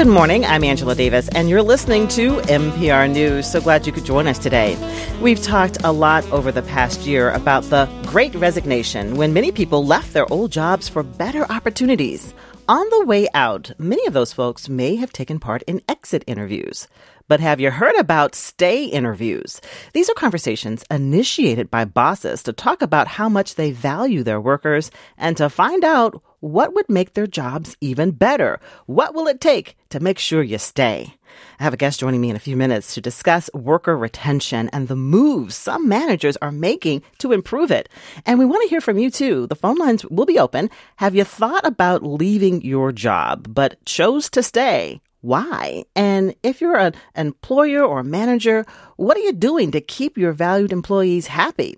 Good morning. I'm Angela Davis, and you're listening to MPR News. So glad you could join us today. We've talked a lot over the past year about the great resignation when many people left their old jobs for better opportunities. On the way out, many of those folks may have taken part in exit interviews. But have you heard about stay interviews? These are conversations initiated by bosses to talk about how much they value their workers and to find out what would make their jobs even better. What will it take to make sure you stay? I have a guest joining me in a few minutes to discuss worker retention and the moves some managers are making to improve it. And we want to hear from you too. The phone lines will be open. Have you thought about leaving your job but chose to stay? Why? And if you're an employer or manager, what are you doing to keep your valued employees happy?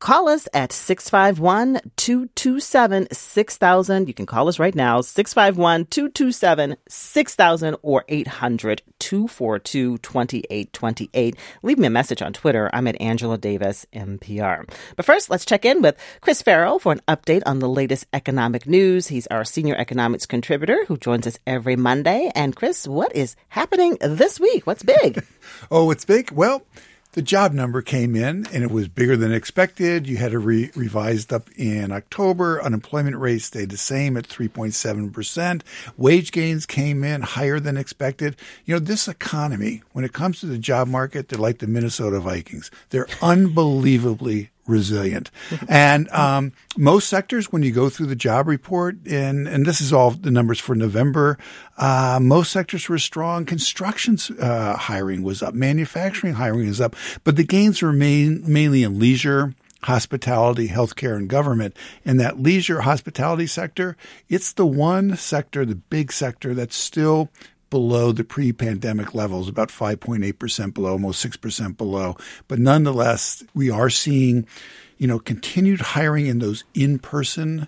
Call us at 651 227 6000. You can call us right now, 651 227 6000 or 800 242 2828. Leave me a message on Twitter. I'm at Angela Davis, MPR. But first, let's check in with Chris Farrell for an update on the latest economic news. He's our senior economics contributor who joins us every Monday. And Chris, what is happening this week? What's big? oh, it's big? Well, the job number came in and it was bigger than expected. You had it re- revised up in October. Unemployment rate stayed the same at 3.7%. Wage gains came in higher than expected. You know, this economy, when it comes to the job market, they're like the Minnesota Vikings. They're unbelievably resilient. and um, most sectors, when you go through the job report, and and this is all the numbers for November, uh, most sectors were strong. Construction uh, hiring was up, manufacturing hiring is up, but the gains were main, mainly in leisure. Hospitality, healthcare, and government. And that leisure hospitality sector, it's the one sector, the big sector that's still below the pre pandemic levels, about 5.8% below, almost 6% below. But nonetheless, we are seeing, you know, continued hiring in those in person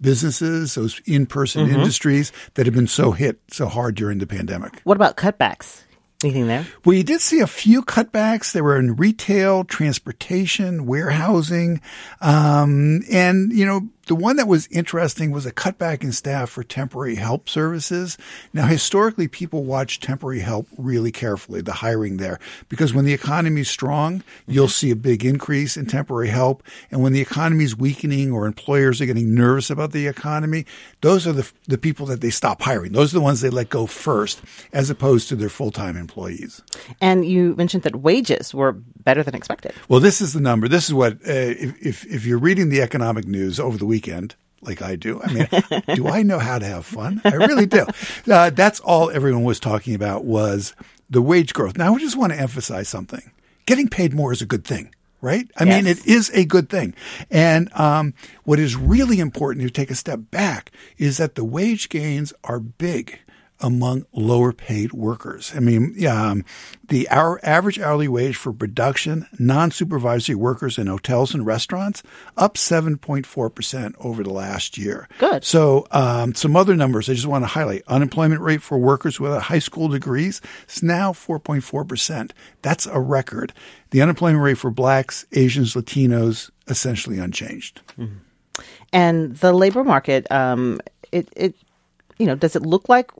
businesses, those in person mm-hmm. industries that have been so hit so hard during the pandemic. What about cutbacks? Anything there? Well, you did see a few cutbacks. They were in retail, transportation, warehousing, um, and you know the one that was interesting was a cutback in staff for temporary help services. Now, historically, people watch temporary help really carefully, the hiring there, because when the economy is strong, you'll see a big increase in temporary help. And when the economy is weakening or employers are getting nervous about the economy, those are the, the people that they stop hiring. Those are the ones they let go first, as opposed to their full time employees. And you mentioned that wages were better than expected. Well, this is the number. This is what, uh, if, if, if you're reading the economic news over the weekend, like I do. I mean, do I know how to have fun? I really do. Uh, that's all everyone was talking about was the wage growth. Now, I just want to emphasize something. Getting paid more is a good thing, right? I yes. mean, it is a good thing. And um, what is really important to take a step back is that the wage gains are big among lower paid workers. I mean, um, the average hourly wage for production, non supervisory workers in hotels and restaurants up 7.4% over the last year. Good. So, um, some other numbers I just want to highlight. Unemployment rate for workers with a high school degrees is now 4.4%. That's a record. The unemployment rate for blacks, Asians, Latinos, essentially unchanged. Mm-hmm. And the labor market, um, it, it, you know, does it look like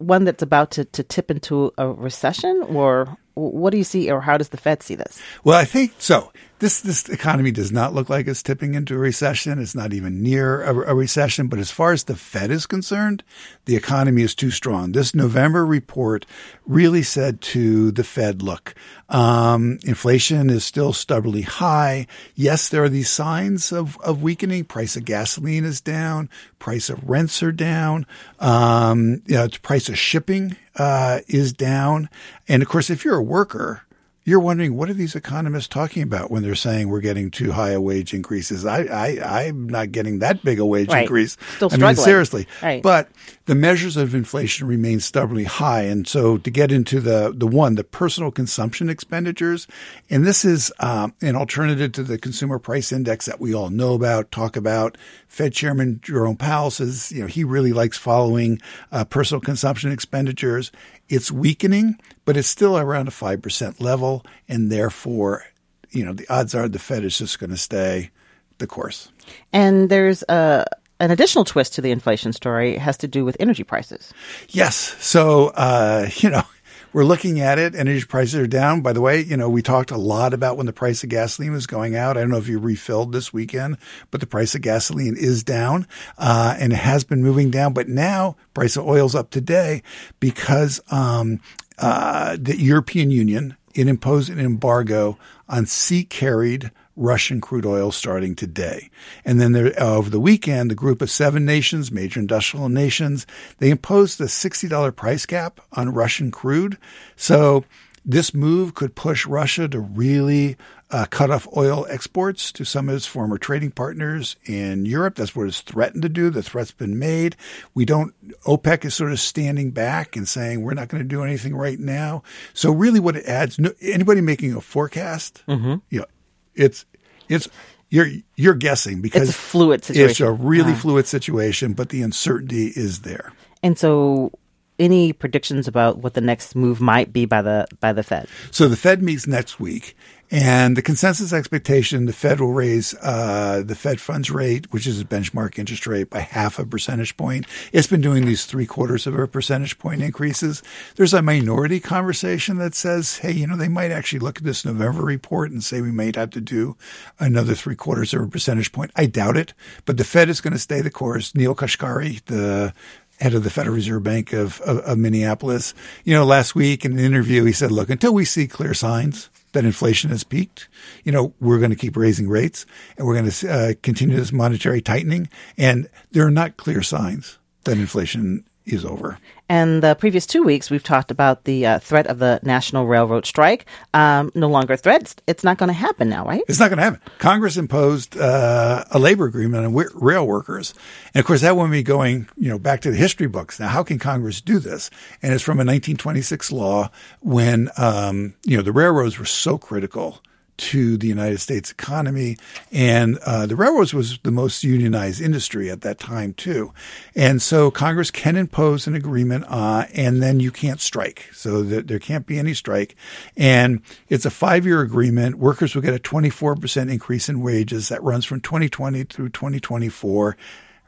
one that's about to, to tip into a recession, or what do you see, or how does the Fed see this? Well, I think so this this economy does not look like it's tipping into a recession. It's not even near a, a, recession. But as far as the Fed is concerned, the economy is too strong. This November report really said to the Fed, "Look, um, inflation is still stubbornly high. Yes, there are these signs of of weakening. Price of gasoline is down. Price of rents are down. Um, you know, price of shipping uh, is down. And of course, if you're a worker." You're wondering what are these economists talking about when they're saying we're getting too high a wage increases? I, I I'm not getting that big a wage right. increase. Still struggling. Mean, seriously. Right. But the measures of inflation remain stubbornly high, and so to get into the the one, the personal consumption expenditures, and this is um, an alternative to the consumer price index that we all know about, talk about. Fed Chairman Jerome Powell says, you know, he really likes following uh, personal consumption expenditures. It's weakening, but it's still around a 5% level. And therefore, you know, the odds are the Fed is just going to stay the course. And there's a, an additional twist to the inflation story it has to do with energy prices. Yes. So, uh, you know, we're looking at it. Energy prices are down. By the way, you know, we talked a lot about when the price of gasoline was going out. I don't know if you refilled this weekend, but the price of gasoline is down, uh, and it has been moving down. But now price of oil's up today because, um, uh, the European Union, it imposed an embargo on sea carried Russian crude oil starting today. And then there, uh, over the weekend, the group of seven nations, major industrial nations, they imposed a $60 price cap on Russian crude. So this move could push Russia to really uh, cut off oil exports to some of its former trading partners in Europe. That's what it's threatened to do. The threat's been made. We don't, OPEC is sort of standing back and saying, we're not going to do anything right now. So really what it adds, no, anybody making a forecast, mm-hmm. you know, it's it's you're you're guessing because it's a fluid situation. It's a really uh-huh. fluid situation, but the uncertainty is there. And so any predictions about what the next move might be by the by the Fed? So the Fed meets next week, and the consensus expectation the Fed will raise uh, the Fed funds rate, which is a benchmark interest rate, by half a percentage point. It's been doing these three quarters of a percentage point increases. There's a minority conversation that says, hey, you know, they might actually look at this November report and say we might have to do another three quarters of a percentage point. I doubt it, but the Fed is going to stay the course. Neel Kashkari, the head of the Federal Reserve Bank of, of, of, Minneapolis. You know, last week in an interview, he said, look, until we see clear signs that inflation has peaked, you know, we're going to keep raising rates and we're going to uh, continue this monetary tightening. And there are not clear signs that inflation is over. And the previous two weeks, we've talked about the uh, threat of the National Railroad strike. Um, no longer threats. It's not going to happen now, right? It's not going to happen. Congress imposed uh, a labor agreement on w- rail workers, and of course that would be going, you know, back to the history books. Now, how can Congress do this? And it's from a 1926 law when um, you know the railroads were so critical to the United States economy. And uh, the railroads was the most unionized industry at that time, too. And so Congress can impose an agreement, uh, and then you can't strike. So th- there can't be any strike. And it's a five year agreement. Workers will get a 24% increase in wages that runs from 2020 through 2024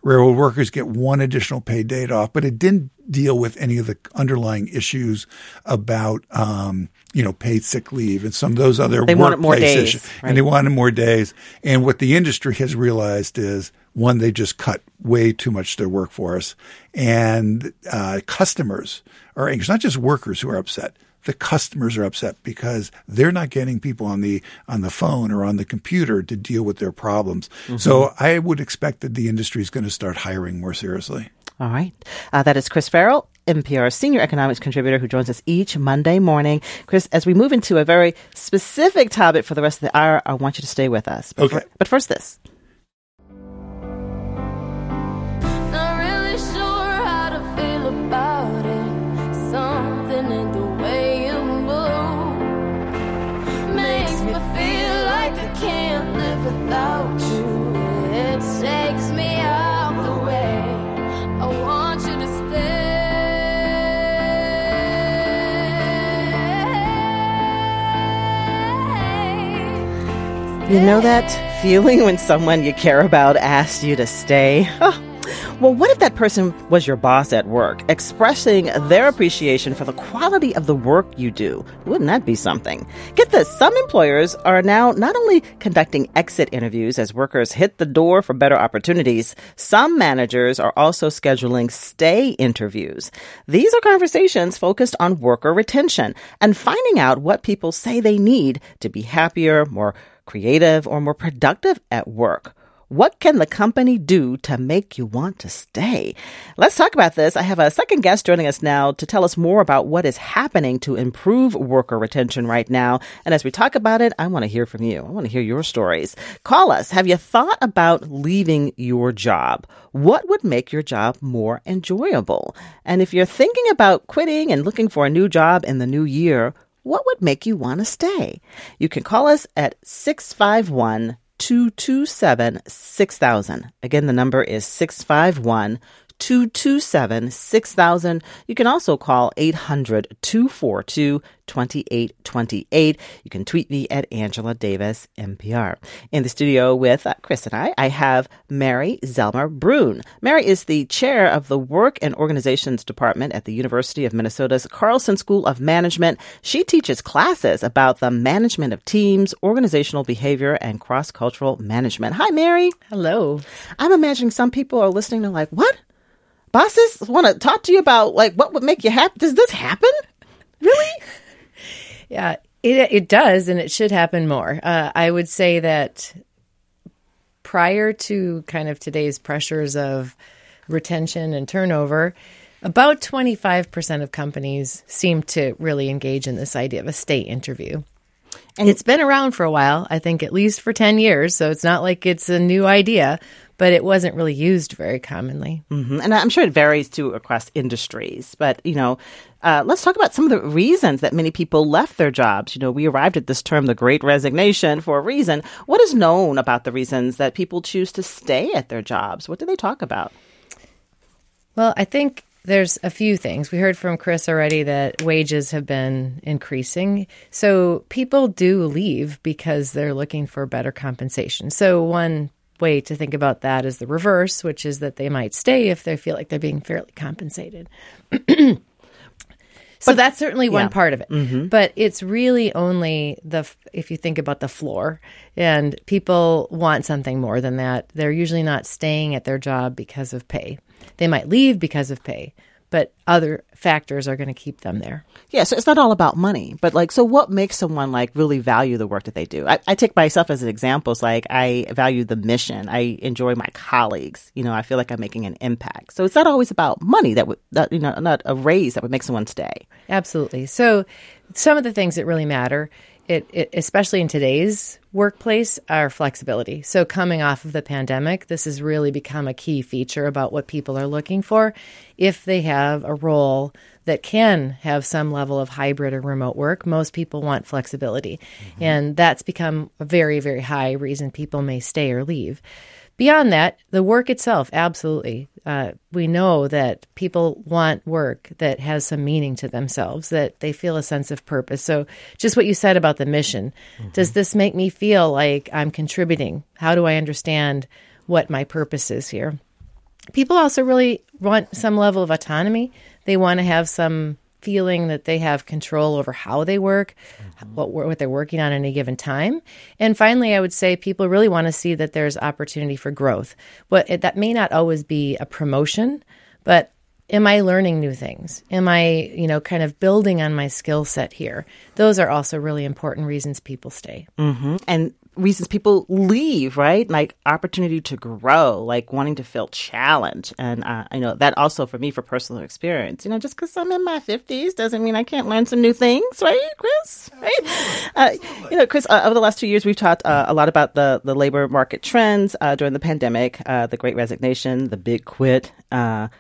railroad workers get one additional paid day off, but it didn't deal with any of the underlying issues about um, you know paid sick leave and some of those other they more days, issues. Right. And they wanted more days. And what the industry has realized is one, they just cut way too much their workforce, and uh, customers are anxious. Not just workers who are upset the customers are upset because they're not getting people on the on the phone or on the computer to deal with their problems. Mm-hmm. So I would expect that the industry is going to start hiring more seriously. All right. Uh, that is Chris Farrell, MPR senior economics contributor who joins us each Monday morning. Chris, as we move into a very specific topic for the rest of the hour, I want you to stay with us. But okay. For, but first, this. You know that feeling when someone you care about asks you to stay? Oh, well, what if that person was your boss at work, expressing their appreciation for the quality of the work you do? Wouldn't that be something? Get this some employers are now not only conducting exit interviews as workers hit the door for better opportunities, some managers are also scheduling stay interviews. These are conversations focused on worker retention and finding out what people say they need to be happier, more creative, or more productive at work? What can the company do to make you want to stay? Let's talk about this. I have a second guest joining us now to tell us more about what is happening to improve worker retention right now. And as we talk about it, I want to hear from you. I want to hear your stories. Call us. Have you thought about leaving your job? What would make your job more enjoyable? And if you're thinking about quitting and looking for a new job in the new year, what would make you want to stay? You can call us at 651 227 6000. Again, the number is 651 227 6000. You can also call 800 242 2828. You can tweet me at Angela Davis, MPR. In the studio with uh, Chris and I, I have Mary Zellmer-Bruhn. Mary is the chair of the Work and Organizations Department at the University of Minnesota's Carlson School of Management. She teaches classes about the management of teams, organizational behavior, and cross cultural management. Hi, Mary. Hello. I'm imagining some people are listening to like, what? Bosses want to talk to you about like what would make you happy? Does this happen? Really? Yeah, it it does, and it should happen more. Uh, I would say that prior to kind of today's pressures of retention and turnover, about 25% of companies seem to really engage in this idea of a stay interview. And it's been around for a while, I think at least for 10 years. So it's not like it's a new idea, but it wasn't really used very commonly. Mm-hmm. And I'm sure it varies too across industries. But, you know, uh, let's talk about some of the reasons that many people left their jobs. You know, we arrived at this term, the great resignation, for a reason. What is known about the reasons that people choose to stay at their jobs? What do they talk about? Well, I think there's a few things. We heard from Chris already that wages have been increasing. So people do leave because they're looking for better compensation. So one way to think about that is the reverse, which is that they might stay if they feel like they're being fairly compensated. so but, that's certainly one yeah. part of it. Mm-hmm. But it's really only the if you think about the floor and people want something more than that. They're usually not staying at their job because of pay. They might leave because of pay, but other factors are going to keep them there. Yeah, so it's not all about money, but like, so what makes someone like really value the work that they do? I, I take myself as an example. It's like I value the mission. I enjoy my colleagues. You know, I feel like I'm making an impact. So it's not always about money that would, that, you know, not a raise that would make someone stay. Absolutely. So some of the things that really matter it, it, especially in today's workplace, are flexibility. So, coming off of the pandemic, this has really become a key feature about what people are looking for. If they have a role that can have some level of hybrid or remote work, most people want flexibility. Mm-hmm. And that's become a very, very high reason people may stay or leave. Beyond that, the work itself, absolutely. Uh, we know that people want work that has some meaning to themselves, that they feel a sense of purpose. So, just what you said about the mission mm-hmm. does this make me feel like I'm contributing? How do I understand what my purpose is here? People also really want some level of autonomy. They want to have some feeling that they have control over how they work, mm-hmm. what what they're working on at any given time. And finally, I would say people really want to see that there's opportunity for growth. What that may not always be a promotion, but am I learning new things? Am I, you know, kind of building on my skill set here? Those are also really important reasons people stay. Mm-hmm. And reasons people leave, right? Like opportunity to grow, like wanting to feel challenged. And uh, I know that also for me, for personal experience, you know, just because I'm in my 50s doesn't mean I can't learn some new things, right, Chris? Right? Uh, you know, Chris, uh, over the last two years, we've talked uh, a lot about the, the labor market trends uh, during the pandemic, uh, the great resignation, the big quit,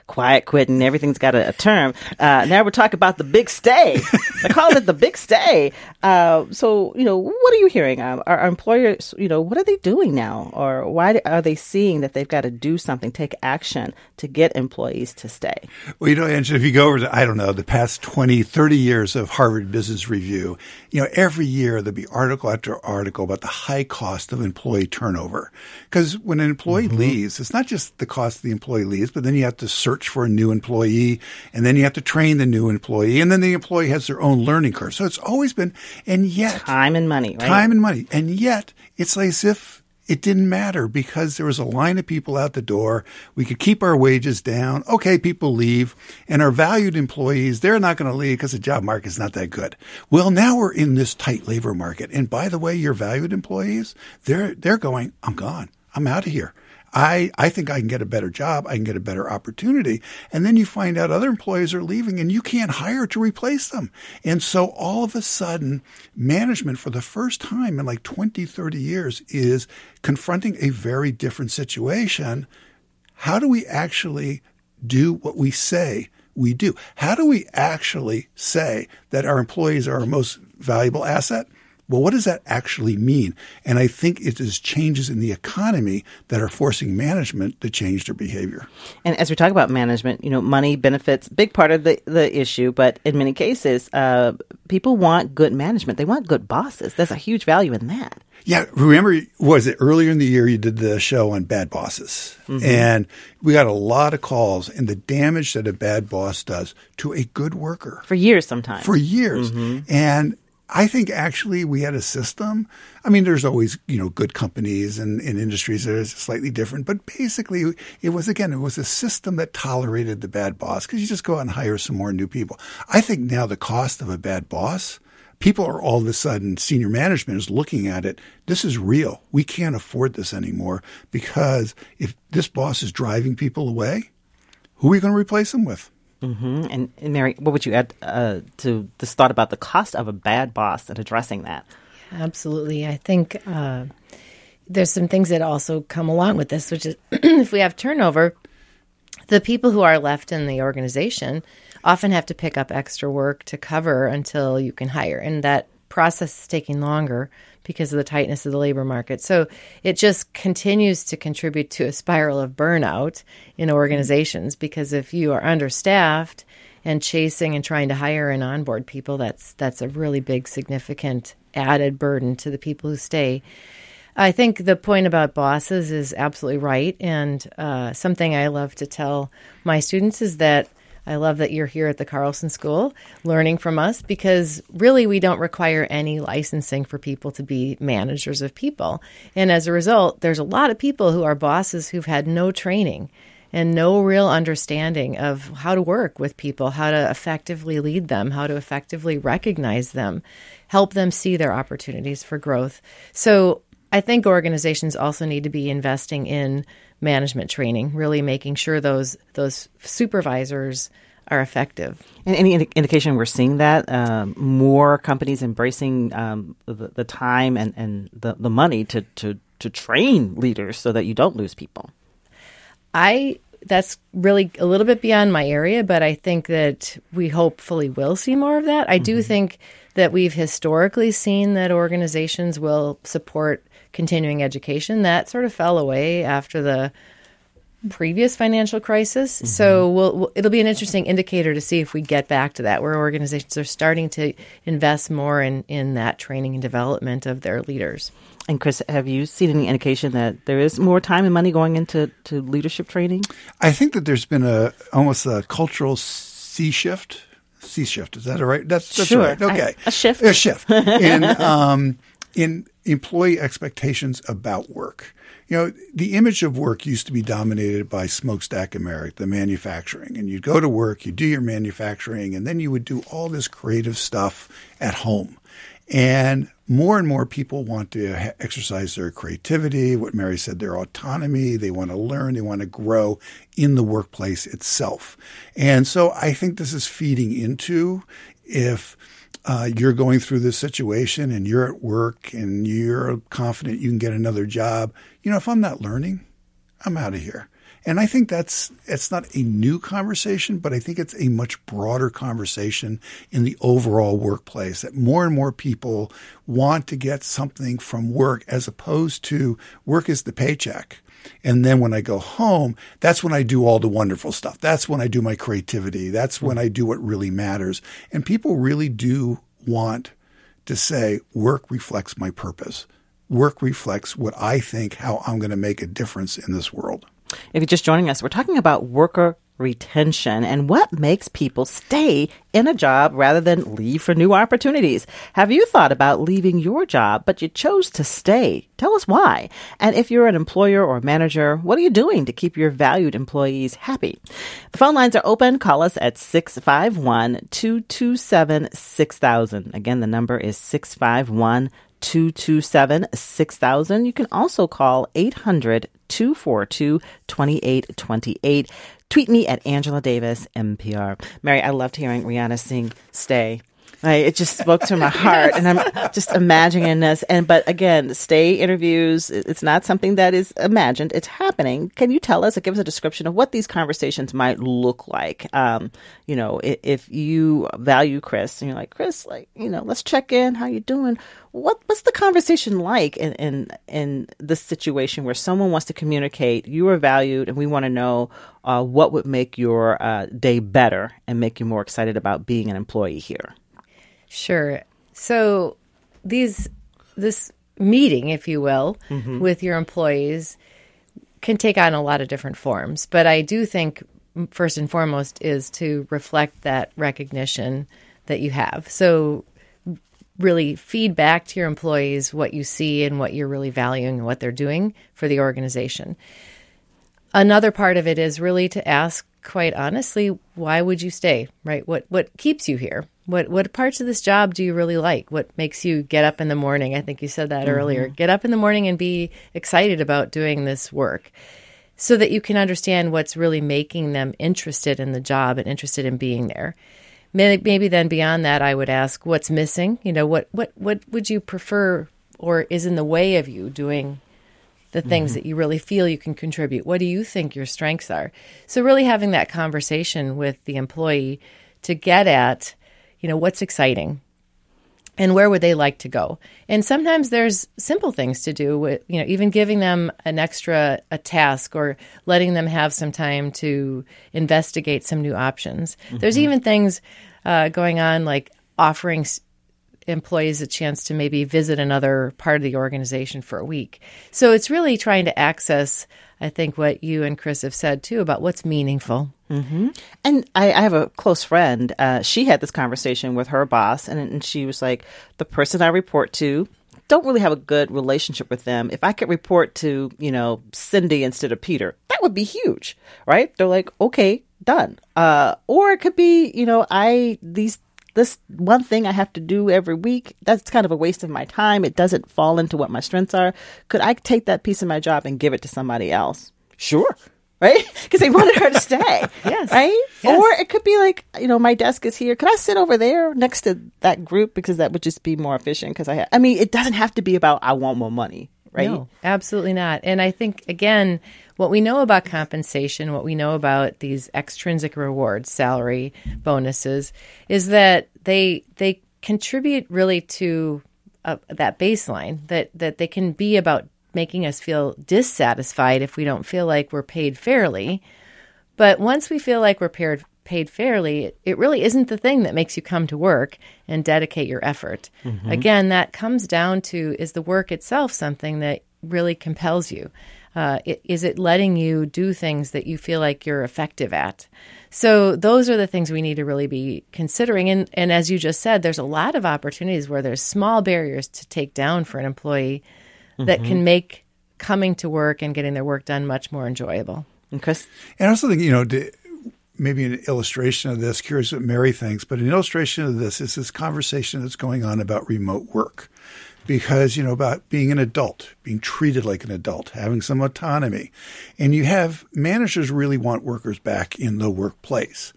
quiet quit, and everything's got a, a term. now we're talking about the big stay. I call it the big stay. so, you know, what are you hearing? Um, are, are employers you know, what are they doing now? Or why are they seeing that they've got to do something, take action to get employees to stay? Well, you know, Angela, if you go over to, I don't know, the past 20, 30 years of Harvard Business Review, you know, every year there'll be article after article about the high cost of employee turnover. Because when an employee mm-hmm. leaves, it's not just the cost of the employee leaves, but then you have to search for a new employee and then you have to train the new employee and then the employee has their own learning curve. So it's always been, and yet time and money, right? Time and money. And yet it's as if it didn't matter because there was a line of people out the door. We could keep our wages down. Okay, people leave. And our valued employees, they're not going to leave because the job market's not that good. Well, now we're in this tight labor market. And by the way, your valued employees, they're, they're going, I'm gone. I'm out of here. I, I think I can get a better job. I can get a better opportunity. And then you find out other employees are leaving and you can't hire to replace them. And so all of a sudden, management for the first time in like 20, 30 years is confronting a very different situation. How do we actually do what we say we do? How do we actually say that our employees are our most valuable asset? Well, what does that actually mean? And I think it is changes in the economy that are forcing management to change their behavior. And as we talk about management, you know, money benefits, big part of the, the issue, but in many cases, uh, people want good management. They want good bosses. There's a huge value in that. Yeah, remember, was it earlier in the year you did the show on bad bosses? Mm-hmm. And we got a lot of calls and the damage that a bad boss does to a good worker. For years, sometimes. For years. Mm-hmm. And I think actually we had a system. I mean, there's always, you know, good companies and, and industries that are slightly different, but basically it was, again, it was a system that tolerated the bad boss because you just go out and hire some more new people. I think now the cost of a bad boss, people are all of a sudden, senior management is looking at it. This is real. We can't afford this anymore because if this boss is driving people away, who are we going to replace them with? Mm-hmm. And, and, Mary, what would you add uh, to this thought about the cost of a bad boss and addressing that? Absolutely. I think uh, there's some things that also come along with this, which is if we have turnover, the people who are left in the organization often have to pick up extra work to cover until you can hire. And that process is taking longer because of the tightness of the labor market. So it just continues to contribute to a spiral of burnout in organizations because if you are understaffed and chasing and trying to hire and onboard people, that's that's a really big significant added burden to the people who stay. I think the point about bosses is absolutely right, and uh, something I love to tell my students is that I love that you're here at the Carlson School learning from us because really we don't require any licensing for people to be managers of people. And as a result, there's a lot of people who are bosses who've had no training and no real understanding of how to work with people, how to effectively lead them, how to effectively recognize them, help them see their opportunities for growth. So I think organizations also need to be investing in management training, really making sure those those supervisors are effective. And any indication we're seeing that um, more companies embracing um, the, the, time and, and the, the money to, to, to train leaders so that you don't lose people? I that's really a little bit beyond my area, but I think that we hopefully will see more of that. I mm-hmm. do think that we've historically seen that organizations will support continuing education. That sort of fell away after the previous financial crisis. Mm-hmm. So we'll, we'll, it'll be an interesting indicator to see if we get back to that, where organizations are starting to invest more in, in that training and development of their leaders. And Chris, have you seen any indication that there is more time and money going into to leadership training? I think that there's been a almost a cultural sea shift. Sea shift is that right? That's that's sure. right. Okay, I, a shift. A shift in um, in employee expectations about work. You know, the image of work used to be dominated by smokestack America, the manufacturing. And you'd go to work, you do your manufacturing, and then you would do all this creative stuff at home. And more and more people want to exercise their creativity, what Mary said, their autonomy. They want to learn, they want to grow in the workplace itself. And so I think this is feeding into if uh, you're going through this situation and you're at work and you're confident you can get another job, you know, if I'm not learning, I'm out of here. And I think that's it's not a new conversation, but I think it's a much broader conversation in the overall workplace that more and more people want to get something from work as opposed to work is the paycheck. And then when I go home, that's when I do all the wonderful stuff. That's when I do my creativity. That's when I do what really matters. And people really do want to say work reflects my purpose. Work reflects what I think, how I'm going to make a difference in this world. If you're just joining us, we're talking about worker retention and what makes people stay in a job rather than leave for new opportunities. Have you thought about leaving your job, but you chose to stay? Tell us why. And if you're an employer or manager, what are you doing to keep your valued employees happy? The phone lines are open. Call us at 651 227 6000. Again, the number is 651 227 6000. You can also call 800 242 2828. Tweet me at Angela Davis, MPR. Mary, I loved hearing Rihanna sing Stay. Right, it just spoke to my heart, and I'm just imagining this. And but again, stay interviews. It's not something that is imagined; it's happening. Can you tell us, or give us a description of what these conversations might look like? Um, you know, if, if you value Chris, and you're like Chris, like you know, let's check in. How you doing? What what's the conversation like in in in this situation where someone wants to communicate? You are valued, and we want to know uh, what would make your uh, day better and make you more excited about being an employee here. Sure. So these this meeting, if you will, mm-hmm. with your employees can take on a lot of different forms. But I do think first and foremost is to reflect that recognition that you have. So really feed back to your employees what you see and what you're really valuing and what they're doing for the organization. Another part of it is really to ask quite honestly, why would you stay? Right? What what keeps you here? What what parts of this job do you really like? What makes you get up in the morning? I think you said that mm-hmm. earlier. Get up in the morning and be excited about doing this work so that you can understand what's really making them interested in the job and interested in being there. Maybe then beyond that I would ask what's missing? You know, what what what would you prefer or is in the way of you doing the things mm-hmm. that you really feel you can contribute? What do you think your strengths are? So really having that conversation with the employee to get at you know, what's exciting and where would they like to go? And sometimes there's simple things to do with, you know, even giving them an extra a task or letting them have some time to investigate some new options. Mm-hmm. There's even things uh, going on like offering employees a chance to maybe visit another part of the organization for a week. So it's really trying to access, I think, what you and Chris have said too about what's meaningful Mm-hmm. And I, I, have a close friend. Uh, she had this conversation with her boss, and, and she was like, "The person I report to don't really have a good relationship with them. If I could report to, you know, Cindy instead of Peter, that would be huge, right? They're like, okay, done. Uh, or it could be, you know, I these this one thing I have to do every week. That's kind of a waste of my time. It doesn't fall into what my strengths are. Could I take that piece of my job and give it to somebody else? Sure right? Because they wanted her to stay. yes. Right? Yes. Or it could be like, you know, my desk is here. Could I sit over there next to that group because that would just be more efficient? Because I, ha- I mean, it doesn't have to be about I want more money, right? No, absolutely not. And I think again, what we know about compensation, what we know about these extrinsic rewards, salary, bonuses, is that they they contribute really to uh, that baseline that that they can be about making us feel dissatisfied if we don't feel like we're paid fairly. But once we feel like we're paid, paid fairly, it really isn't the thing that makes you come to work and dedicate your effort. Mm-hmm. Again, that comes down to is the work itself something that really compels you? Uh, it, is it letting you do things that you feel like you're effective at? So those are the things we need to really be considering. And, and as you just said, there's a lot of opportunities where there's small barriers to take down for an employee mm-hmm. that can make coming to work and getting their work done much more enjoyable. And Chris? And I also think, you know, to, maybe an illustration of this, curious what Mary thinks, but an illustration of this is this conversation that's going on about remote work. Because, you know, about being an adult, being treated like an adult, having some autonomy. And you have managers really want workers back in the workplace.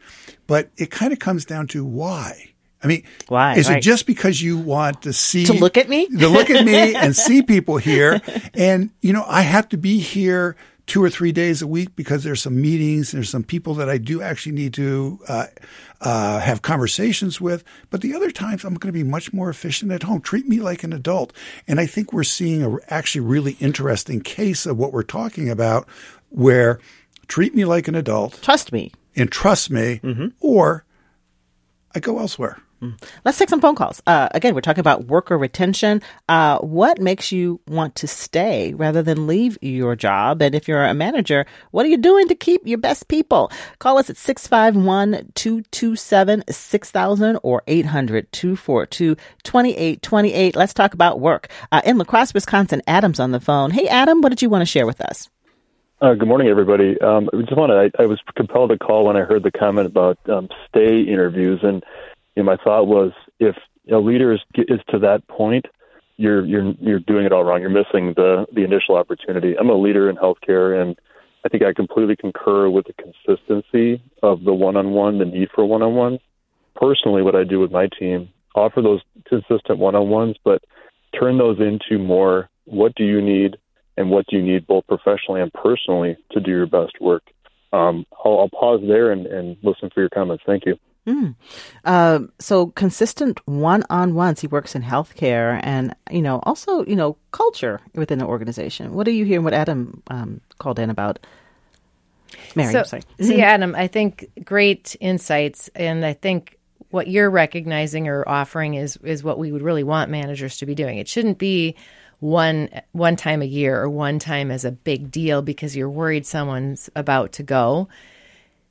But it kind of comes down to why. I mean, why? Is right. it just because you want to see to look at me, to look at me and see people here? And you know, I have to be here two or three days a week because there's some meetings, there's some people that I do actually need to uh, uh, have conversations with. But the other times, I'm going to be much more efficient at home. Treat me like an adult. And I think we're seeing a actually really interesting case of what we're talking about, where treat me like an adult, trust me, and trust me, mm-hmm. or I go elsewhere. Let's take some phone calls. Uh, again, we're talking about worker retention. Uh, what makes you want to stay rather than leave your job? And if you're a manager, what are you doing to keep your best people? Call us at 651 227 6000 or 800 242 2828. Let's talk about work. Uh, in La Crosse, Wisconsin, Adam's on the phone. Hey, Adam, what did you want to share with us? Uh, good morning, everybody. Um, I just want to. I, I, was compelled to call when I heard the comment about um, stay interviews, and my thought was if a leader is, is to that point, you're you're you're doing it all wrong. You're missing the the initial opportunity. I'm a leader in healthcare, and I think I completely concur with the consistency of the one-on-one, the need for one-on-one. Personally, what I do with my team, offer those consistent one-on-ones, but turn those into more. What do you need, and what do you need both professionally and personally to do your best work? Um, I'll, I'll, pause there and, and, listen for your comments. Thank you. Mm. Uh, so consistent one-on-ones. He works in healthcare, and you know, also you know, culture within the organization. What are you hearing? What Adam um, called in about? Mary, so, sorry. see, Adam, I think great insights, and I think what you're recognizing or offering is is what we would really want managers to be doing. It shouldn't be one one time a year or one time as a big deal because you're worried someone's about to go.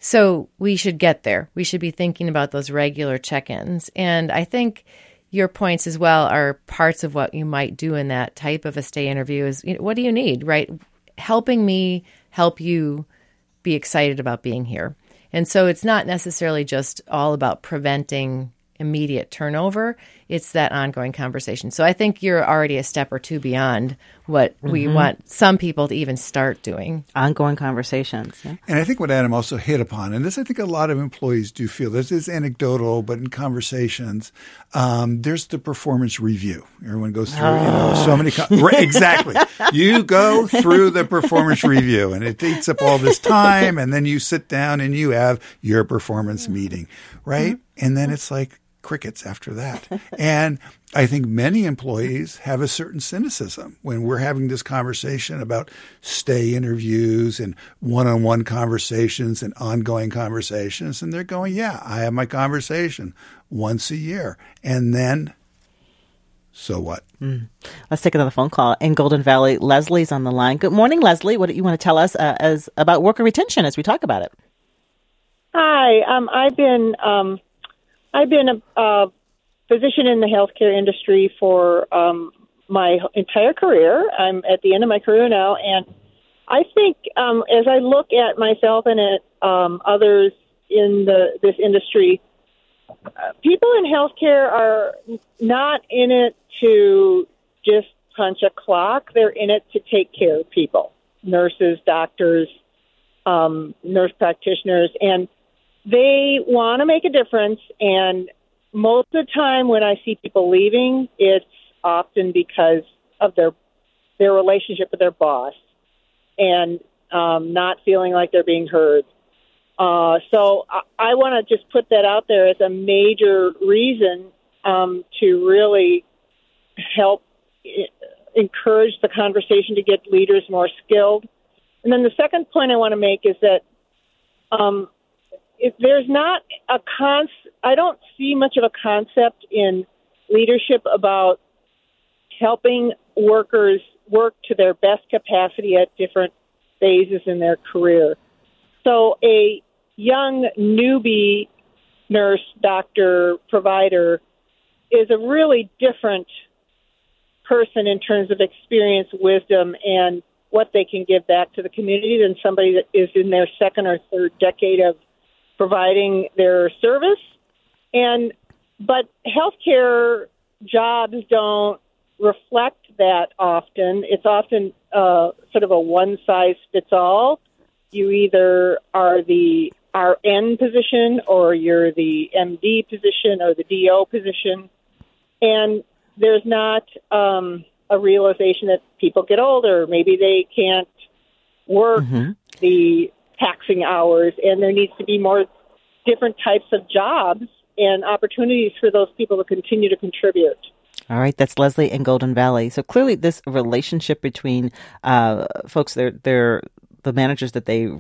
So we should get there. We should be thinking about those regular check-ins. And I think your points as well are parts of what you might do in that type of a stay interview is you know, what do you need, right? Helping me help you be excited about being here. And so it's not necessarily just all about preventing immediate turnover. It's that ongoing conversation. So I think you're already a step or two beyond what mm-hmm. we want some people to even start doing. Ongoing conversations. Yeah. And I think what Adam also hit upon, and this I think a lot of employees do feel, this is anecdotal, but in conversations, um, there's the performance review. Everyone goes through, oh. you know, so many, con- right, exactly. you go through the performance review and it takes up all this time and then you sit down and you have your performance meeting, right? Mm-hmm. And then it's like, crickets after that. and I think many employees have a certain cynicism when we're having this conversation about stay interviews and one on one conversations and ongoing conversations. And they're going, yeah, I have my conversation once a year. And then so what? Mm. Let's take another phone call in Golden Valley. Leslie's on the line. Good morning, Leslie. What do you want to tell us uh, as about worker retention as we talk about it? Hi, um, I've been um, I've been a, a physician in the healthcare industry for um, my entire career. I'm at the end of my career now, and I think um, as I look at myself and at um, others in the this industry, uh, people in healthcare are not in it to just punch a clock. They're in it to take care of people, nurses, doctors, um, nurse practitioners, and they want to make a difference. And most of the time, when I see people leaving, it's often because of their their relationship with their boss and um, not feeling like they're being heard. Uh, so I, I want to just put that out there as a major reason um, to really help I- encourage the conversation to get leaders more skilled. And then the second point I want to make is that um, if there's not a con, I don't see much of a concept in leadership about helping workers work to their best capacity at different phases in their career. So a young newbie nurse, doctor, provider is a really different person in terms of experience, wisdom, and what they can give back to the community than somebody that is in their second or third decade of providing their service. And but healthcare jobs don't reflect that often. It's often uh, sort of a one size fits all. You either are the RN position or you're the MD position or the DO position. And there's not um, a realization that people get older. Maybe they can't work mm-hmm. the taxing hours, and there needs to be more different types of jobs and opportunities for those people to continue to contribute. All right, that's Leslie in Golden Valley. So clearly, this relationship between uh, folks, they're, they're the managers that they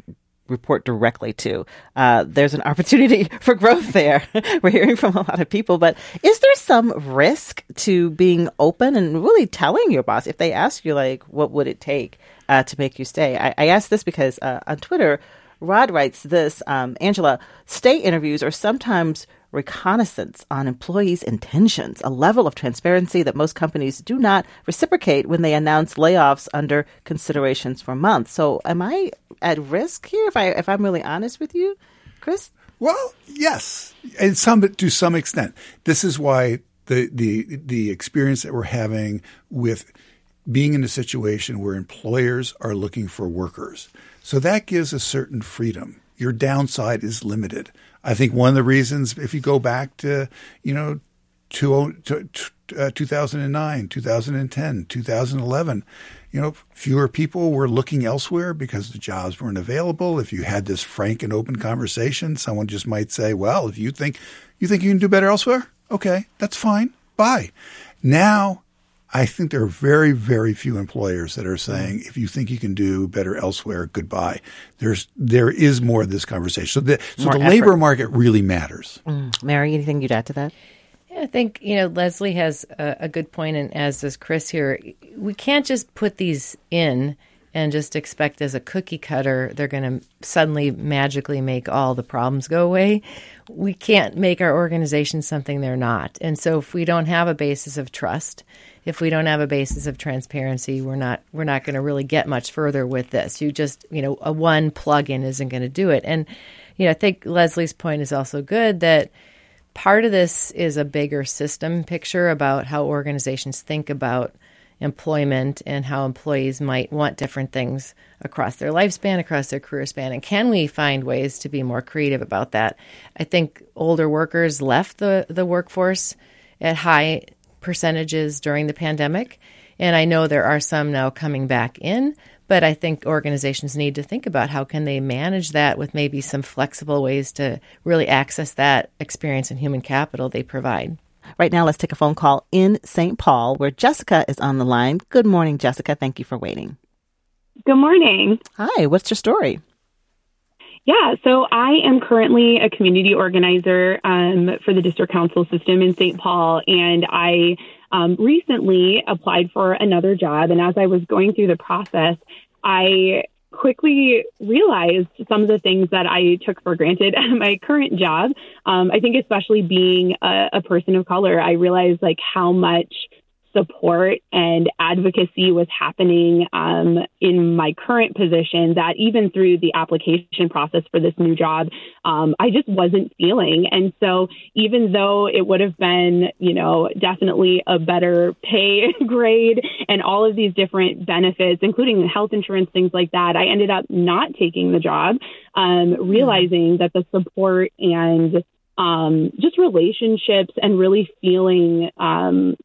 report directly to. Uh, there's an opportunity for growth there. We're hearing from a lot of people, but is there some risk to being open and really telling your boss if they ask you, like, what would it take uh, to make you stay? I, I ask this because uh, on Twitter, Rod writes this um, Angela, stay interviews are sometimes reconnaissance on employees' intentions, a level of transparency that most companies do not reciprocate when they announce layoffs under considerations for months. So, am I at risk here if I if I'm really honest with you, Chris? Well, yes, and some to some extent. This is why the the the experience that we're having with being in a situation where employers are looking for workers. So that gives a certain freedom. Your downside is limited. I think one of the reasons, if you go back to, you know, uh, 2009, 2010, 2011, you know, fewer people were looking elsewhere because the jobs weren't available. If you had this frank and open conversation, someone just might say, "Well, if you think you think you can do better elsewhere, okay, that's fine. Bye." Now, I think there are very, very few employers that are saying, if you think you can do better elsewhere, goodbye. There's there is more of this conversation. So the so the labor market really matters. Mm. Mary, anything you'd add to that? I think you know Leslie has a, a good point, and as does Chris here. We can't just put these in and just expect as a cookie cutter they're going to suddenly magically make all the problems go away. We can't make our organization something they're not. And so if we don't have a basis of trust, if we don't have a basis of transparency, we're not we're not going to really get much further with this. You just, you know, a one plug-in isn't going to do it. And you know, I think Leslie's point is also good that part of this is a bigger system picture about how organizations think about employment and how employees might want different things across their lifespan, across their career span. And can we find ways to be more creative about that? I think older workers left the, the workforce at high percentages during the pandemic. And I know there are some now coming back in, but I think organizations need to think about how can they manage that with maybe some flexible ways to really access that experience and human capital they provide. Right now, let's take a phone call in St. Paul where Jessica is on the line. Good morning, Jessica. Thank you for waiting. Good morning. Hi, what's your story? Yeah, so I am currently a community organizer um, for the district council system in St. Paul, and I um, recently applied for another job. And as I was going through the process, I quickly realized some of the things that I took for granted at my current job. Um, I think, especially being a, a person of color, I realized like how much support and advocacy was happening um, in my current position that even through the application process for this new job, um, I just wasn't feeling. And so even though it would have been, you know, definitely a better pay grade and all of these different benefits, including health insurance, things like that, I ended up not taking the job, um, realizing that the support and um, just relationships and really feeling um,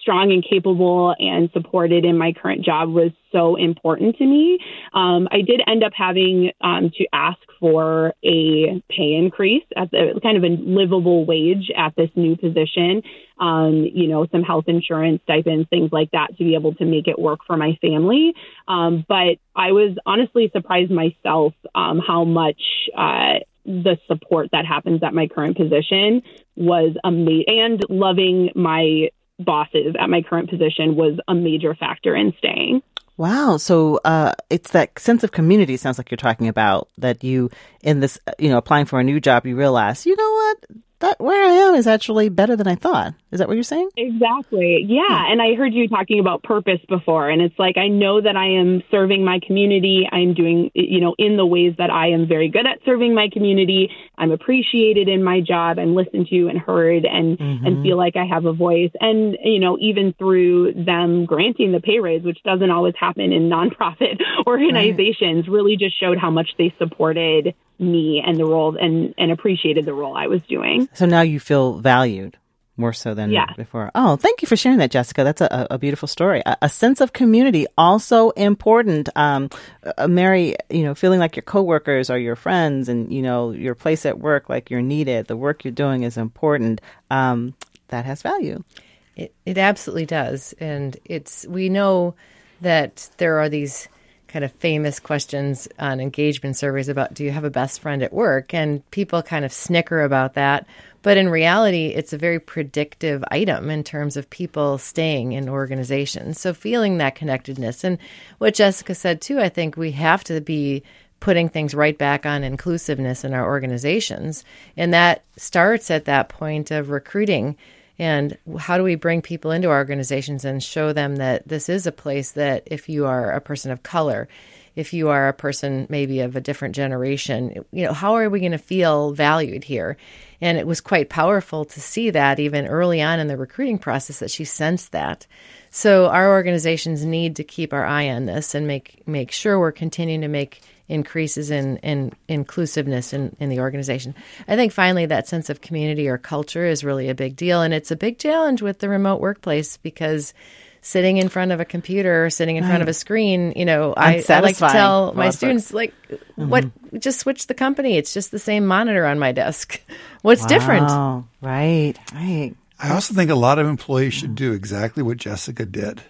strong and capable and supported in my current job was so important to me. Um, I did end up having um, to ask for a pay increase at the kind of a livable wage at this new position. Um, you know, some health insurance stipends, things like that, to be able to make it work for my family. Um, but I was honestly surprised myself um, how much. Uh, the support that happens at my current position was amazing and loving my bosses at my current position was a major factor in staying. Wow. So uh, it's that sense of community sounds like you're talking about that you, in this, you know, applying for a new job, you realize, you know what, that where I am is actually better than I thought. Is that what you're saying? Exactly. Yeah. Hmm. And I heard you talking about purpose before. And it's like, I know that I am serving my community. I'm doing, you know, in the ways that I am very good at serving my community. I'm appreciated in my job. I'm listened to and heard and, mm-hmm. and feel like I have a voice. And, you know, even through them granting the pay raise, which doesn't always happen in nonprofit organizations, right. really just showed how much they supported me and the role and, and appreciated the role I was doing. So now you feel valued more so than yeah. before. Oh, thank you for sharing that, Jessica. That's a, a beautiful story. A, a, sense of community also important. Um, uh, Mary, you know, feeling like your coworkers are your friends, and you know your place at work, like you're needed. The work you're doing is important. Um, that has value. It it absolutely does, and it's we know that there are these kind of famous questions on engagement surveys about do you have a best friend at work? And people kind of snicker about that. But in reality, it's a very predictive item in terms of people staying in organizations. So feeling that connectedness. And what Jessica said too, I think we have to be putting things right back on inclusiveness in our organizations. And that starts at that point of recruiting and how do we bring people into our organizations and show them that this is a place that if you are a person of color, if you are a person maybe of a different generation, you know, how are we going to feel valued here? And it was quite powerful to see that even early on in the recruiting process that she sensed that. So our organizations need to keep our eye on this and make make sure we're continuing to make increases in, in inclusiveness in, in the organization. I think finally that sense of community or culture is really a big deal. And it's a big challenge with the remote workplace because sitting in front of a computer or sitting in front of a screen, you know, I, I like to tell my students, like, mm-hmm. what, just switch the company. It's just the same monitor on my desk. What's wow. different? Right, right. I also think a lot of employees should do exactly what Jessica did,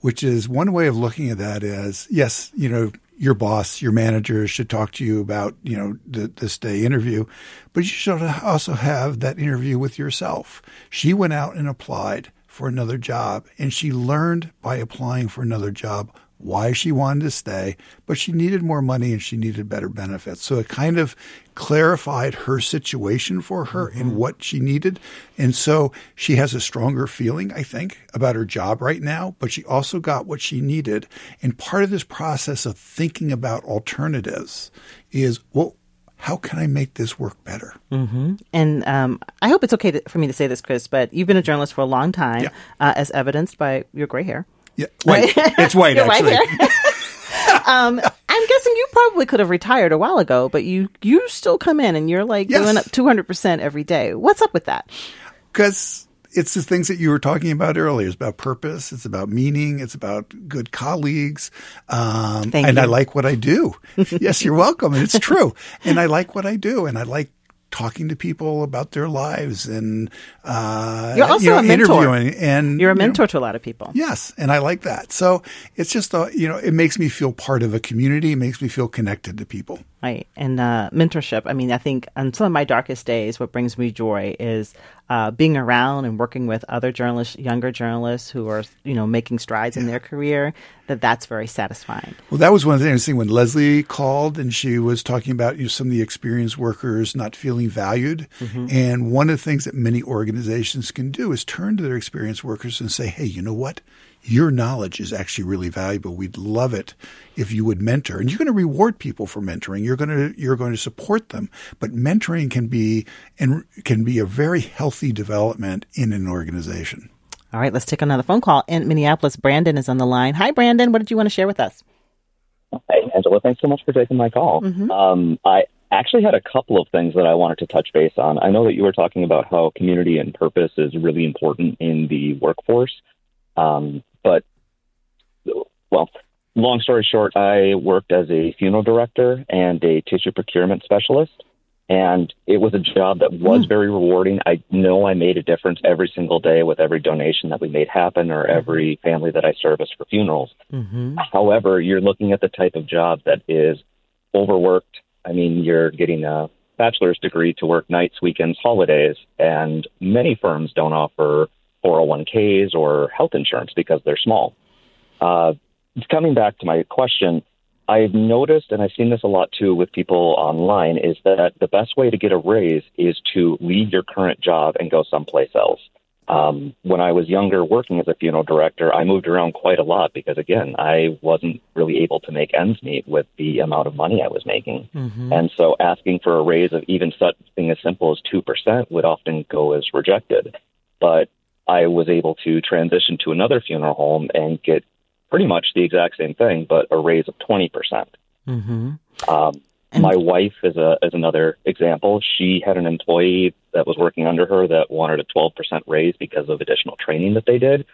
which is one way of looking at that is yes, you know, your boss, your manager should talk to you about, you know, the, this stay interview, but you should also have that interview with yourself. She went out and applied for another job and she learned by applying for another job why she wanted to stay, but she needed more money and she needed better benefits. So it kind of clarified her situation for her mm-hmm. and what she needed. And so she has a stronger feeling, I think, about her job right now, but she also got what she needed. And part of this process of thinking about alternatives is, well, how can I make this work better? Mm-hmm. And um, I hope it's okay to, for me to say this, Chris, but you've been a journalist for a long time, yeah. uh, as evidenced by your gray hair. Yeah, white. it's white actually. um, I'm guessing you probably could have retired a while ago, but you you still come in and you're like yes. doing up 200 percent every day. What's up with that? Because it's the things that you were talking about earlier. It's about purpose. It's about meaning. It's about good colleagues. Um, and you. I like what I do. yes, you're welcome. And it's true. And I like what I do. And I like talking to people about their lives and uh, you're also you know, a mentor. and you're a mentor you know, to a lot of people. Yes, and I like that. So it's just a, you know it makes me feel part of a community. It makes me feel connected to people. Right, and uh, mentorship. I mean, I think on some of my darkest days, what brings me joy is uh, being around and working with other journalists, younger journalists who are you know making strides in their career. That that's very satisfying. Well, that was one of the things when Leslie called and she was talking about you know, some of the experienced workers not feeling valued, mm-hmm. and one of the things that many organizations can do is turn to their experienced workers and say, "Hey, you know what? Your knowledge is actually really valuable. We'd love it if you would mentor. And you're going to reward people for mentoring. You're going to you're going to support them. But mentoring can be and can be a very healthy development in an organization. All right, let's take another phone call. In Minneapolis, Brandon is on the line. Hi, Brandon. What did you want to share with us? Hey, Angela. Thanks so much for taking my call. Mm-hmm. Um, I actually had a couple of things that I wanted to touch base on. I know that you were talking about how community and purpose is really important in the workforce. Um, but, well, long story short, I worked as a funeral director and a tissue procurement specialist. And it was a job that was mm. very rewarding. I know I made a difference every single day with every donation that we made happen or every family that I serviced for funerals. Mm-hmm. However, you're looking at the type of job that is overworked. I mean, you're getting a bachelor's degree to work nights, weekends, holidays, and many firms don't offer 401ks or health insurance because they're small. Uh, coming back to my question, I've noticed, and I've seen this a lot too with people online, is that the best way to get a raise is to leave your current job and go someplace else. Um, when I was younger, working as a funeral director, I moved around quite a lot because, again, I wasn't really able to make ends meet with the amount of money I was making. Mm-hmm. And so asking for a raise of even something as simple as 2% would often go as rejected. But I was able to transition to another funeral home and get pretty much the exact same thing, but a raise of 20%. percent mm hmm um, my wife is a is another example. She had an employee that was working under her that wanted a 12% raise because of additional training that they did.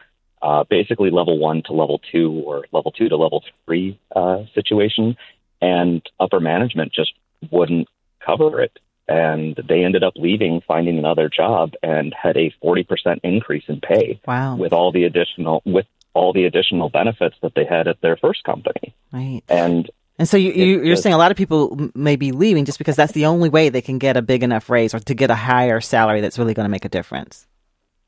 Uh, basically, level one to level two or level two to level three uh, situation, and upper management just wouldn't cover it and they ended up leaving, finding another job, and had a forty percent increase in pay. Wow! With all the additional with all the additional benefits that they had at their first company. Right. And and so you, you are saying a lot of people may be leaving just because that's the only way they can get a big enough raise or to get a higher salary that's really going to make a difference.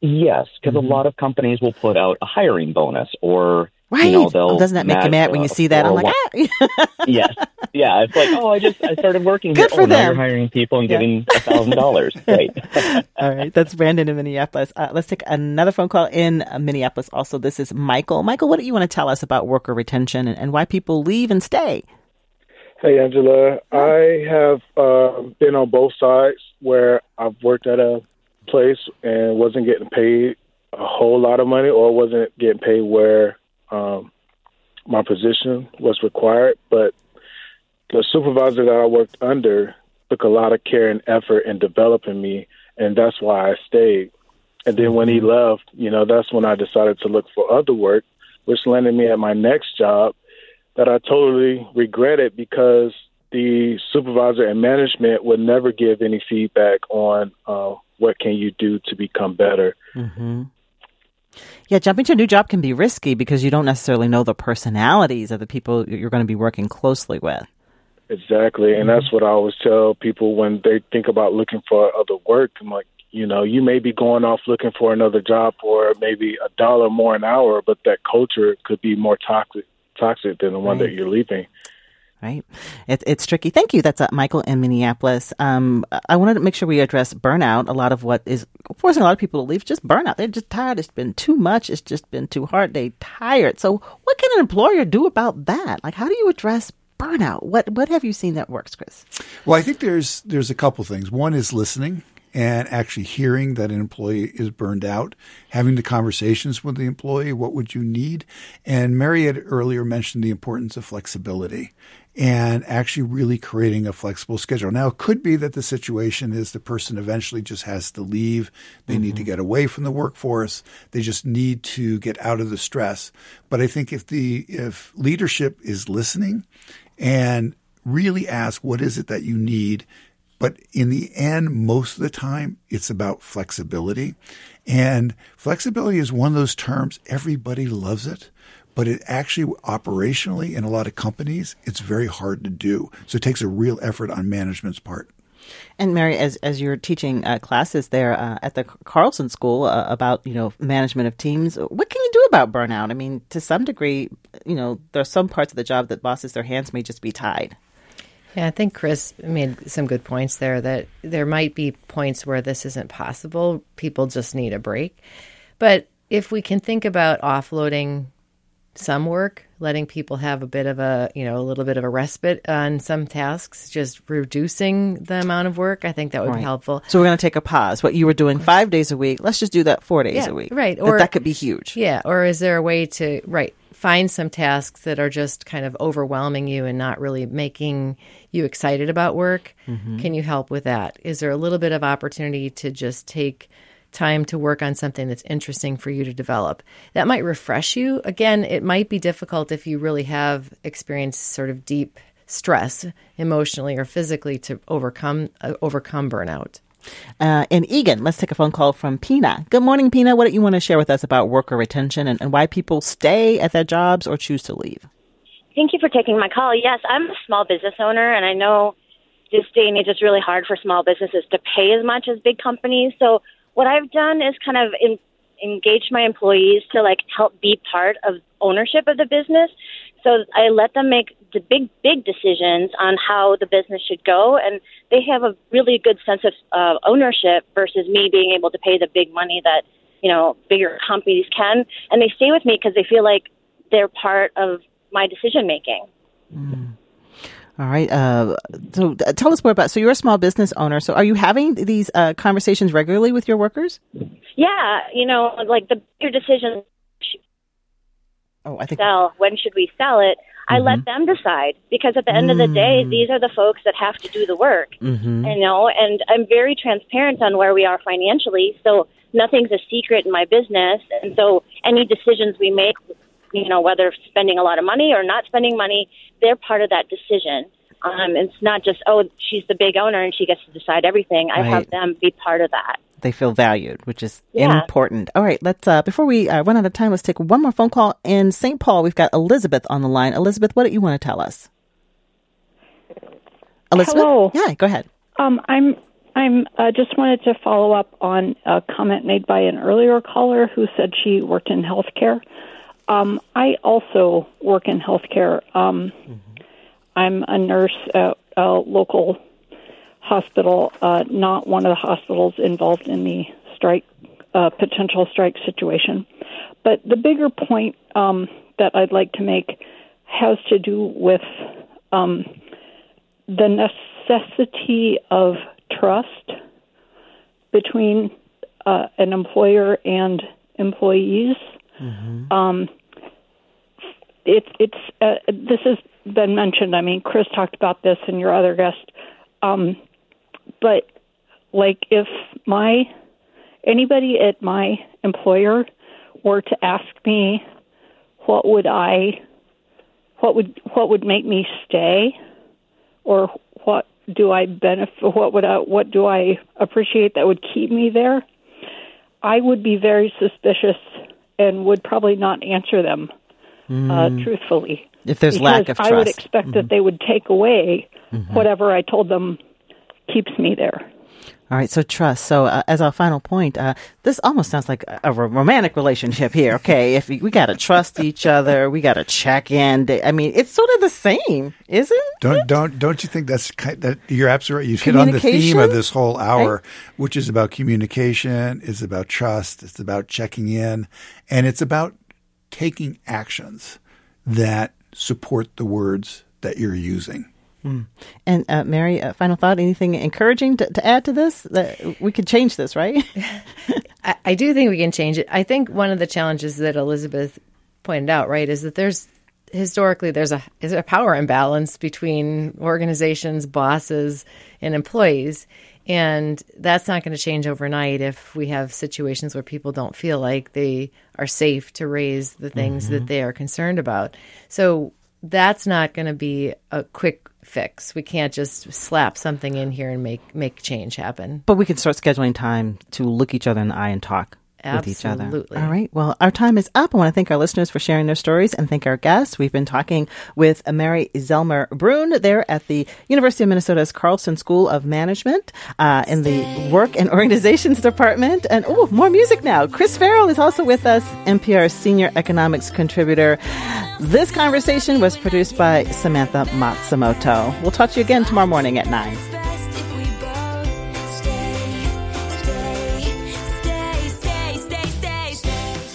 Yes, because mm-hmm. a lot of companies will put out a hiring bonus or Right. You know, they'll Doesn't that make you mad when you see that? I'm like, ah. yes. Yeah. It's like, oh, I just, I started working Good here. For oh, them. now you're hiring people and yeah. getting a thousand dollars. Great. All right. That's Brandon in Minneapolis. Uh, let's take another phone call in Minneapolis. Also, this is Michael. Michael, what do you want to tell us about worker retention and, and why people leave and stay? Hey, Angela. I have uh, been on both sides where I've worked at a place and wasn't getting paid a whole lot of money or wasn't getting paid where um, my position was required. But the supervisor that I worked under took a lot of care and effort in developing me, and that's why I stayed. And then when he left, you know, that's when I decided to look for other work, which landed me at my next job that I totally regretted because the supervisor and management would never give any feedback on uh, what can you do to become better. Mm-hmm. Yeah, jumping to a new job can be risky because you don't necessarily know the personalities of the people you're going to be working closely with. Exactly, and that's what I always tell people when they think about looking for other work. I'm like, you know, you may be going off looking for another job for maybe a dollar more an hour, but that culture could be more toxic toxic than the one right. that you're leaving. Right. It, it's tricky. Thank you. That's uh, Michael in Minneapolis. Um, I wanted to make sure we address burnout. A lot of what is forcing a lot of people to leave just burnout. They're just tired. It's been too much. It's just been too hard. They tired. So what can an employer do about that? Like, how do you address burnout? What what have you seen that works, Chris? Well, I think there's there's a couple things. One is listening and actually hearing that an employee is burned out, having the conversations with the employee, what would you need? And had earlier mentioned the importance of flexibility and actually really creating a flexible schedule. Now, it could be that the situation is the person eventually just has to leave. They mm-hmm. need to mm-hmm. get away from the workforce. They just need to get out of the stress. But I think if the if leadership is listening and really ask what is it that you need but in the end, most of the time, it's about flexibility. And flexibility is one of those terms, everybody loves it, but it actually operationally in a lot of companies, it's very hard to do. So it takes a real effort on management's part. And Mary, as as you're teaching uh, classes there uh, at the Carlson School uh, about you know management of teams, what can you do about burnout? I mean, to some degree, you know, there are some parts of the job that bosses their hands may just be tied. Yeah, I think Chris made some good points there that there might be points where this isn't possible. People just need a break. But if we can think about offloading some work, letting people have a bit of a, you know, a little bit of a respite on some tasks, just reducing the amount of work, I think that would right. be helpful. So we're going to take a pause. What you were doing five days a week, let's just do that four days yeah, a week. Right. Or that, that could be huge. Yeah. Or is there a way to, right, find some tasks that are just kind of overwhelming you and not really making you excited about work. Mm-hmm. Can you help with that? Is there a little bit of opportunity to just take time to work on something that's interesting for you to develop? That might refresh you. Again, it might be difficult if you really have experienced sort of deep stress emotionally or physically to overcome uh, overcome burnout. Uh, in Eagan, let's take a phone call from Pina. Good morning, Pina. What do you want to share with us about worker retention and, and why people stay at their jobs or choose to leave? Thank you for taking my call. Yes, I'm a small business owner, and I know this day and age it's really hard for small businesses to pay as much as big companies. So what I've done is kind of in, engage my employees to like help be part of ownership of the business. So I let them make the big, big decisions on how the business should go, and they have a really good sense of uh, ownership versus me being able to pay the big money that you know bigger companies can. And they stay with me because they feel like they're part of my decision making. Mm. All right. Uh, so uh, tell us more about. So you're a small business owner. So are you having these uh, conversations regularly with your workers? Yeah. You know, like the bigger decisions oh, I think sell. When should we sell it? Mm-hmm. I let them decide because at the end mm-hmm. of the day, mm. these are the folks that have to do the work. Mm-hmm. You know, and I'm very transparent on where we are financially, so nothing's a secret in my business. And so any decisions we make, you know, whether spending a lot of money or not spending money, they're part of that decision. Um, it's not just oh, she's the big owner and she gets to decide everything. I right. have them be part of that they feel valued, which is yeah. important. All right, let's uh, before we uh, run out of time, let's take one more phone call in St. Paul. We've got Elizabeth on the line. Elizabeth, what do you want to tell us? Elizabeth, Hello. yeah, go ahead. Um, I'm I'm uh, just wanted to follow up on a comment made by an earlier caller who said she worked in healthcare. Um, I also work in healthcare. Um, mm-hmm. I'm a nurse at a local hospital, uh, not one of the hospitals involved in the strike, uh, potential strike situation. But the bigger point um, that I'd like to make has to do with um, the necessity of trust between uh, an employer and employees. Mm-hmm. Um, it, it's uh, this has been mentioned. I mean, Chris talked about this, and your other guest. Um, but like, if my anybody at my employer were to ask me, what would I, what would what would make me stay, or what do I benefit? What would I, what do I appreciate that would keep me there? I would be very suspicious and would probably not answer them mm. uh, truthfully. If there's lack of trust, I would expect mm-hmm. that they would take away mm-hmm. whatever I told them keeps me there. All right, so trust. So, uh, as our final point, uh, this almost sounds like a, a romantic relationship here. Okay, if we, we got to trust each other, we got to check in. I mean, it's sort of the same, isn't it? Don't don't don't you think that's that you're absolutely right. You've hit on the theme of this whole hour, right? which is about communication, it's about trust, it's about checking in, and it's about taking actions that support the words that you're using. Mm. And uh, Mary, uh, final thought? Anything encouraging to, to add to this? That we could change this, right? I, I do think we can change it. I think one of the challenges that Elizabeth pointed out, right, is that there's historically there's a is a power imbalance between organizations, bosses, and employees. And that's not going to change overnight if we have situations where people don't feel like they are safe to raise the things mm-hmm. that they are concerned about. So that's not going to be a quick fix. We can't just slap something in here and make make change happen. But we can start scheduling time to look each other in the eye and talk. Absolutely. with each other. Absolutely. All right. Well, our time is up. I want to thank our listeners for sharing their stories and thank our guests. We've been talking with Mary Zellmer-Bruhn there at the University of Minnesota's Carlson School of Management uh, in the Work and Organizations Department. And oh, more music now. Chris Farrell is also with us, MPR's senior economics contributor. This conversation was produced by Samantha Matsumoto. We'll talk to you again tomorrow morning at 9.